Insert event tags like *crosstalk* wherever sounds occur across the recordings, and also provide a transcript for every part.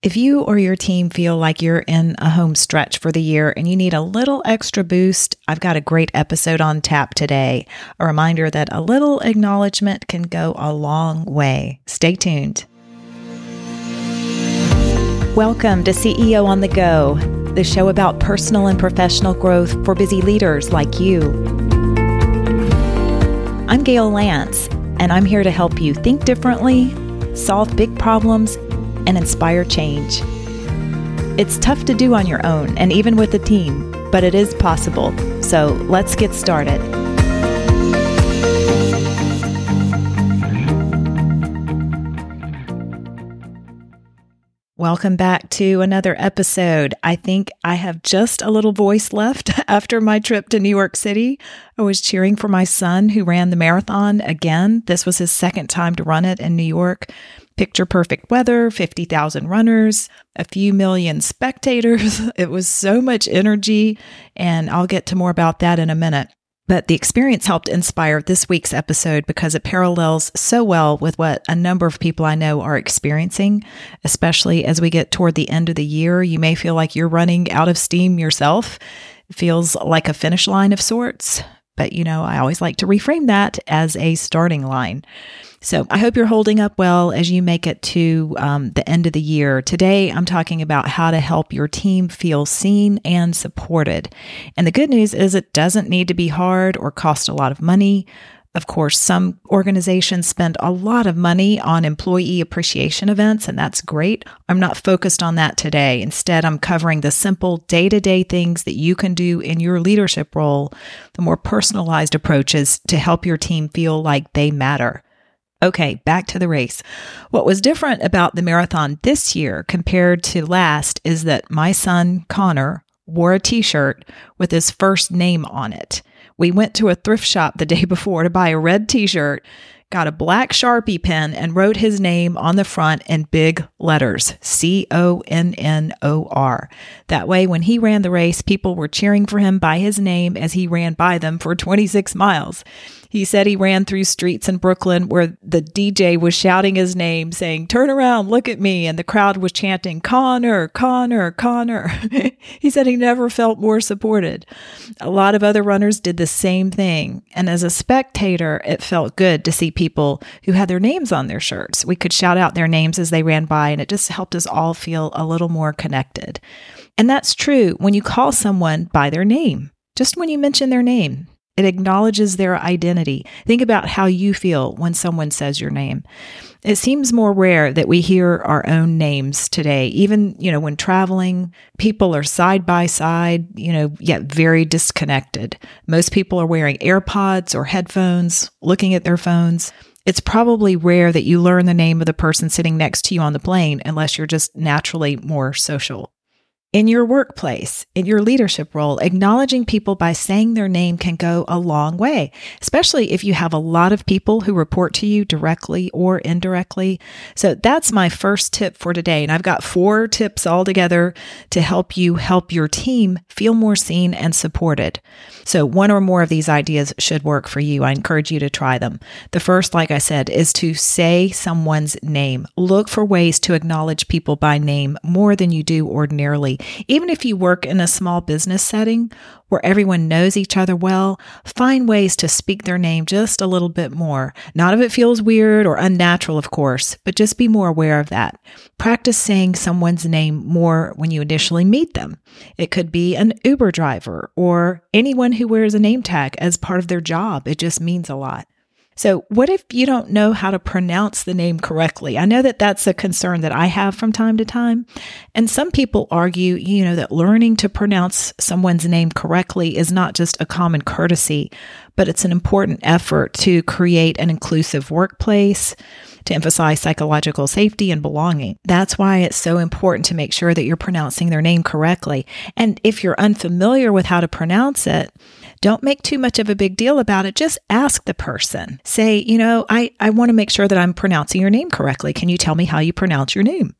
If you or your team feel like you're in a home stretch for the year and you need a little extra boost, I've got a great episode on tap today. A reminder that a little acknowledgement can go a long way. Stay tuned. Welcome to CEO on the Go, the show about personal and professional growth for busy leaders like you. I'm Gayle Lantz, and I'm here to help you think differently, solve big problems, and inspire change. It's tough to do on your own and even with a team, but it is possible. So let's get started. Welcome back to another episode. I think I have just a little voice left *laughs* after my trip to New York City. I was cheering for my son who ran the marathon again. This was his second time to run it in New York. Picture perfect weather, 50,000 runners, a few million spectators. *laughs* It was so much energy, and I'll get to more about that in a minute. But the experience helped inspire this week's episode because it parallels so well with what a number of people I know are experiencing, especially as we get toward the end of the year. You may feel like you're running out of steam yourself. It feels like a finish line of sorts. But, you know, I always like to reframe that as a starting line. So I hope you're holding up well as you make it to um, the end of the year. Today, I'm talking about how to help your team feel seen and supported. And the good news is it doesn't need to be hard or cost a lot of money. Of course, some organizations spend a lot of money on employee appreciation events, and that's great. I'm not focused on that today. Instead, I'm covering the simple day to day things that you can do in your leadership role, the more personalized approaches to help your team feel like they matter. Okay, back to the race. What was different about the marathon this year compared to last is that my son, Connor, wore a t shirt with his first name on it. We went to a thrift shop the *laughs* day before to buy a red t shirt, got a black Sharpie pen, and wrote his name on the front in big letters C O N N O R. That way, when he ran the race, people were cheering for him by his name as he ran by them for 26 miles. He said he ran through streets in Brooklyn where the DJ was shouting his name, saying, Turn around, look at me. And the crowd was chanting, Connor, Connor, Connor. *laughs* he said he never felt more supported. A lot of other runners did the same thing. And as a spectator, it felt good to see people who had their names on their shirts. We could shout out their names as they ran by, and it just helped us all feel a little more connected. And that's true when you call someone by their name, just when you mention their name. It acknowledges their identity. Think about how you feel when someone says your name. It seems more rare that we hear our own names today. Even, you know, when traveling, people are side by side, you know, yet very disconnected. Most people are wearing AirPods or headphones, looking at their phones. It's probably rare that you learn the name of the person sitting next to you on the plane unless you're just naturally more social. In your workplace, in your leadership role, acknowledging people by saying their name can go a long way, especially if you have a lot of people who report to you directly or indirectly. So that's my first tip for today. And I've got four tips all together to help you help your team feel more seen and supported. So one or more of these ideas should work for you. I encourage you to try them. The first, like I said, is to say someone's name. Look for ways to acknowledge people by name more than you do ordinarily even if you work in a small business setting where everyone knows each other well, find ways to speak their name just a little bit more. Not if it feels weird or unnatural, of course, but just be more aware of that. Practice saying someone's name more when you initially meet them. It could be an Uber driver or anyone who wears a name tag as part of their job. It just means a lot. So, what if you don't know how to pronounce the name correctly? I know that that's a concern that I have from time to time. And some people argue, you know, that learning to pronounce someone's name correctly is not just a common courtesy, but it's an important effort to create an inclusive workplace, to emphasize psychological safety and belonging. That's why it's so important to make sure that you're pronouncing their name correctly. And if you're unfamiliar with how to pronounce it, don't make too much of a big deal about it. Just ask the person. Say, you know, I, I want to make sure that I'm pronouncing your name correctly. Can you tell me how you pronounce your name?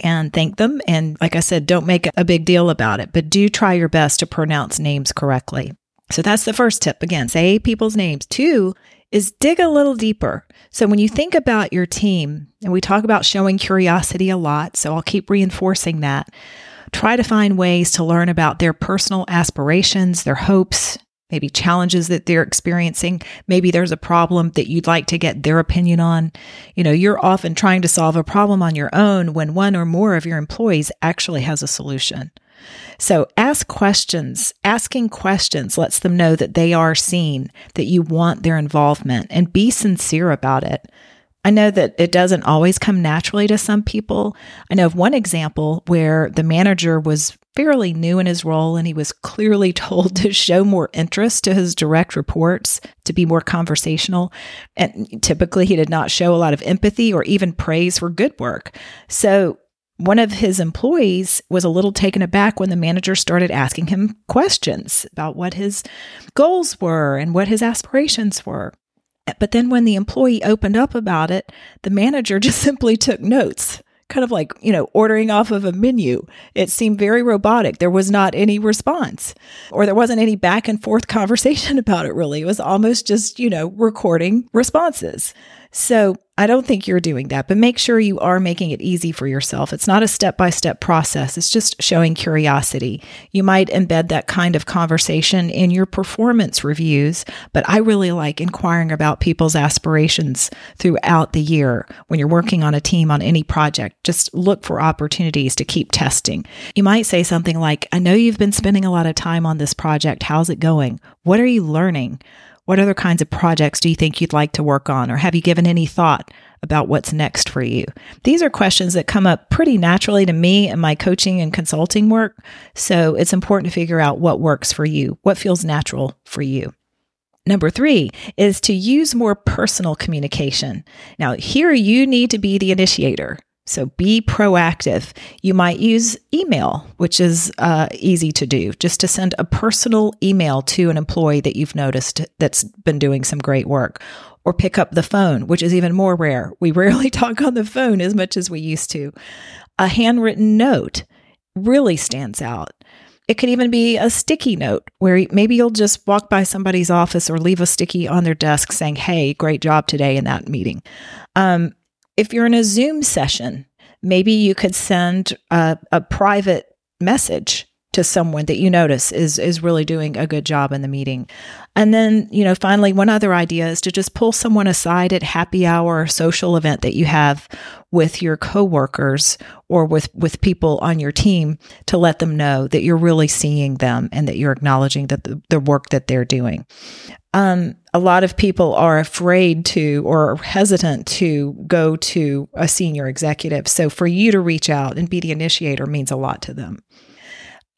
And thank them. And like I said, don't make a big deal about it, but do try your best to pronounce names correctly. So that's the first tip. Again, say people's names. Two is dig a little deeper. So when you think about your team, and we talk about showing curiosity a lot, so I'll keep reinforcing that. Try to find ways to learn about their personal aspirations, their hopes, maybe challenges that they're experiencing. Maybe there's a problem that you'd like to get their opinion on. You know, you're often trying to solve a problem on your own when one or more of your employees actually has a solution. So ask questions. Asking questions lets them know that they are seen, that you want their involvement, and be sincere about it. I know that it doesn't always come naturally to some people. I know of one example where the manager was fairly new in his role and he was clearly *laughs* told to show more interest to his direct reports, to be more conversational. And typically he did not show a lot of empathy or even praise for good work. So one of his employees was a little taken aback when the manager started asking him questions about what his goals were and what his aspirations were. But then when the employee opened up about it, the manager *laughs* just simply took notes, kind of like, you know, ordering off of a menu. It seemed very robotic. There was not any response or there wasn't any back and forth *laughs* conversation about it, really. It was almost just, you know, recording responses. So I don't think you're doing that, but make sure you are making it easy for yourself. It's not a step by step process, it's just showing curiosity. You might embed that kind of conversation in your performance reviews, but I really like inquiring about people's aspirations throughout the year when you're working on a team on any project. Just look for opportunities to keep testing. You might say something like, I know you've been spending a lot of time on this project. How's it going? What are you learning? What other kinds of projects do you think you'd like to work on? Or have you given any thought about what's next for you? These are questions that come up pretty naturally to me in my coaching and consulting work. So it's important to figure out what works for you, what feels natural for you. Number three is to use more personal communication. Now, here you need to be the initiator. So be proactive. You might use email, which is uh, easy to do, just to send a personal email to an employee that you've noticed that's been doing some great work. Or pick up the phone, which is even more rare. We *laughs* rarely talk on the phone as much as we used to. A handwritten note really stands out. It could even be a sticky note where maybe you'll just walk by somebody's office or leave a sticky on their desk saying, Hey, great job today in that meeting. Um, if you're in a Zoom session, maybe you could send a, a private message to someone that you notice is is really doing a good job in the meeting. And then, you know, finally one other idea is to just pull someone aside at happy hour or social event that you have with your coworkers or with with people on your team to let them know that you're really seeing them and that you're acknowledging that the, the work that they're doing. Um, a lot of people are afraid to or hesitant to go to a senior executive. So for you to reach out and be the initiator means a lot to them.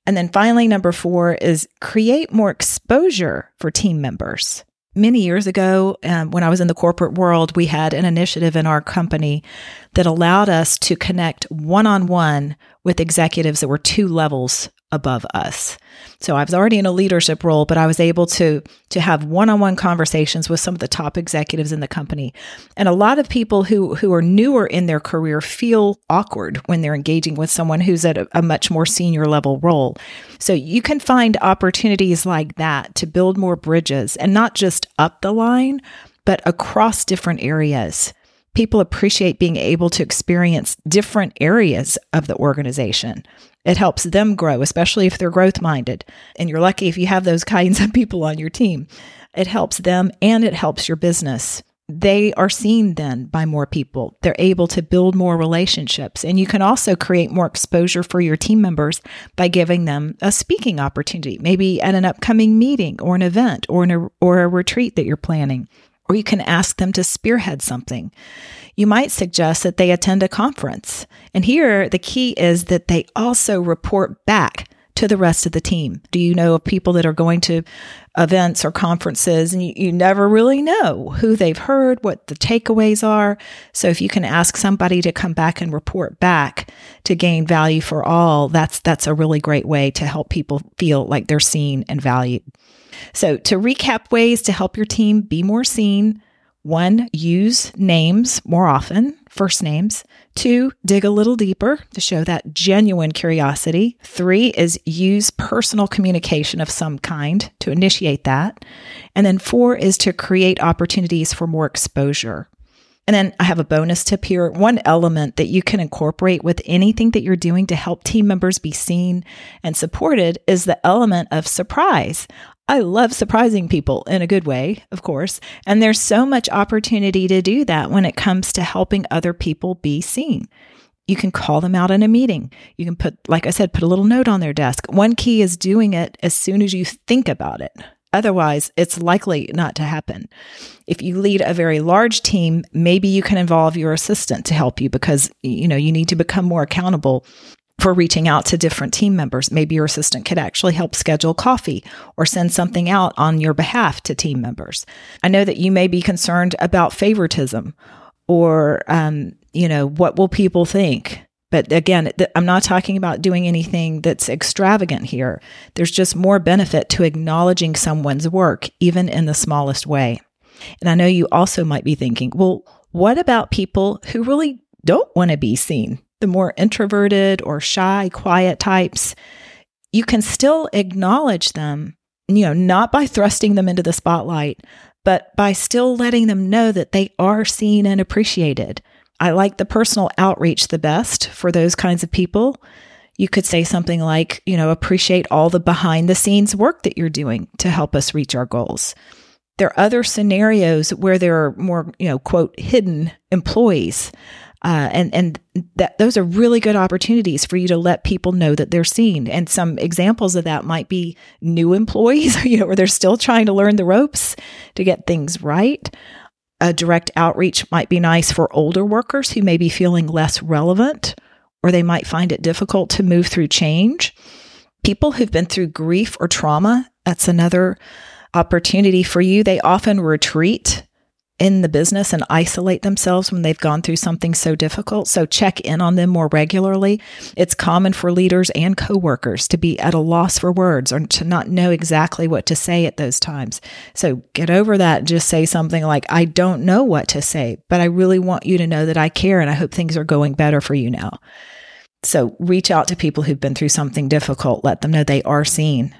And then finally, number four is create more exposure for team members. Many years ago, um, when I was in the corporate world, we had an initiative in our company that allowed us to connect one on one with executives that were two levels above us. So I was already in a leadership role, but I was able to to have one-on-one conversations with some of the top executives in the company. And a lot of people who who are newer in their career feel awkward when they're engaging with someone who's at a, a much more senior level role. So you can find opportunities like that to build more bridges and not just up the line, but across different areas people appreciate being able to experience different areas of the organization. It helps them grow, especially if they're growth minded. And you're lucky if you have those *laughs* kinds of people on your team. It helps them and it helps your business. They are seen then by more people. They're able to build more relationships. And you can also create more exposure for your team members by giving them a speaking opportunity, maybe at an upcoming meeting or an event or, an, or a retreat that you're planning or you can ask them to spearhead something. You might suggest that they attend a conference. And here, the key is that they also report back to the rest of the team. Do you know of people that are going to events or conferences and you, you never really know who they've heard, what the takeaways are? So if you can ask somebody to come back and report back to gain value for all, that's that's a really great way to help people feel like they're seen and valued. So, to recap ways to help your team be more seen, One, use names more often, first names. Two, dig a little deeper to show that genuine curiosity. Three is use personal communication of some kind to initiate that. And then four is to create opportunities for more exposure. And then I have a bonus tip here. One element that you can incorporate with anything that you're doing to help team members be seen and supported is the element of surprise. I love surprising people in a good way, of course. And there's so much opportunity to do that when it comes to helping other people be seen. You can call them out in a meeting. You can put, like I said, put a little note on their desk. One key is doing it as soon as you think about it. Otherwise, it's likely not to happen. If you lead a very large team, maybe you can involve your assistant to help you because you know you need to become more accountable for reaching out to different team members. Maybe your assistant could actually help schedule coffee or send something out on your behalf to team members. I know that you may be concerned about favoritism or, um, you know, what will people think? But again, th- I'm not talking about doing anything that's extravagant here. There's just more benefit to acknowledging someone's work, even in the smallest way. And I know you also might be thinking, well, what about people who really don't want to be seen? The more introverted or shy, quiet types, you can still acknowledge them, you know, not by thrusting them into the spotlight, but by still letting them know that they are seen and appreciated. I like the personal outreach the best for those kinds of people. You could say something like, you know, appreciate all the behind the scenes work that you're doing to help us reach our goals. There are other scenarios where there are more, you know, quote, hidden employees. Uh, and and that those are really good opportunities for you to let people know that they're seen. And some examples of that might be new employees, *laughs* you know, where they're still trying to learn the ropes to get things right a direct outreach might be nice for older workers who may be feeling less relevant or they might find it difficult to move through change. People who've been through grief or trauma, that's another opportunity for you. They often retreat in the business and isolate themselves when they've gone through something so difficult. So check in on them more regularly. It's common for leaders and coworkers to be at a loss for words or to not know exactly what to say at those times. So get over that. and Just say something like, I don't know what to say, but I really want you to know that I care and I hope things are going better for you now. So reach out to people who've been through something difficult. Let them know they are seen.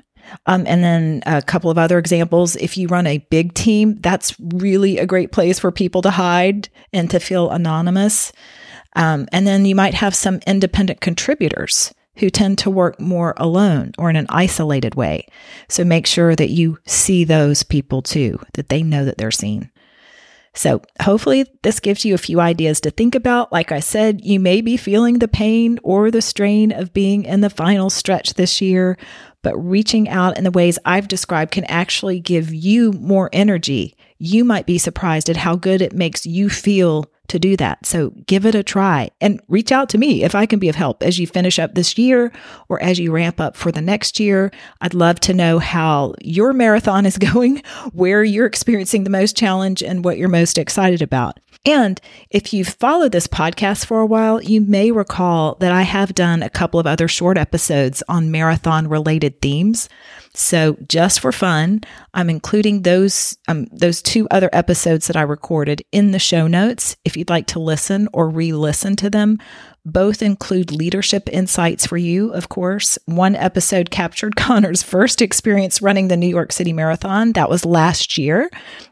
Um, and then a couple of other examples. If you run a big team, that's really a great place for people to hide and to feel anonymous. Um, and then you might have some independent contributors who tend to work more alone or in an isolated way. So make sure that you see those people too, that they know that they're seen. So, hopefully, this gives you a few ideas to think about. Like I said, you may be feeling the pain or the strain of being in the final stretch this year, but reaching out in the ways I've described can actually give you more energy. You might be surprised at how good it makes you feel to do that. So give it a try and reach out to me if I can be of help as you finish up this year or as you ramp up for the next year. I'd love to know how your marathon is *laughs* going, where you're experiencing the most challenge, and what you're most excited about. And if you've followed this podcast for a while, you may recall that I have done a couple of other short episodes on marathon related themes. So just for fun, I'm including those um, those two other episodes that I recorded in the show notes. If you'd like to listen or re-listen to them, both include leadership insights for you, of course. One episode captured *laughs* Connor's first experience running the New York City Marathon. That was last year,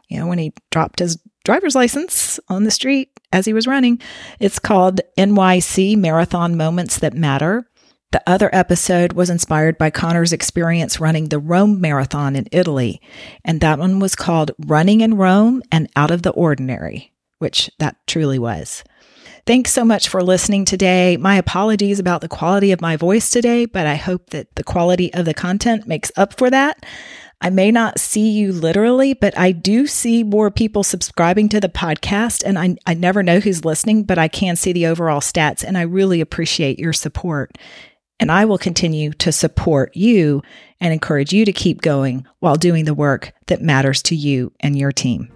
you know, when he dropped his driver's license on the street as he was running. It's called NYC Marathon Moments That Matter. The other episode was inspired by Connor's experience running the Rome Marathon in Italy, and that one was called Running in Rome and Out of the Ordinary, which that truly was. Thanks so much for listening today. My apologies about the quality of my voice today, but I hope that the quality of the content makes up for that. I may not see you literally, but I do see more people subscribing to the podcast. And I, I never know who's listening, but I can see the overall stats. And I really appreciate your support. And I will continue to support you and encourage you to keep going while doing the work that matters to you and your team.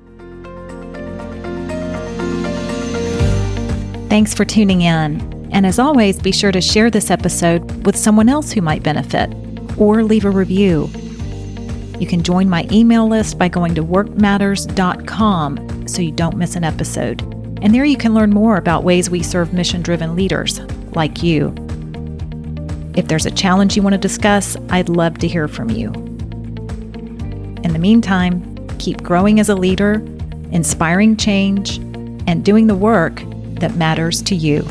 Thanks for tuning in. And as always, be sure to share this episode with someone else who might benefit or leave a review. You can join my email list by going to workmatters.com so you don't miss an episode. And there you can learn more about ways we serve mission driven leaders like you. If there's a challenge you want to discuss, I'd love to hear from you. In the meantime, keep growing as a leader, inspiring change, and doing the work that matters to you.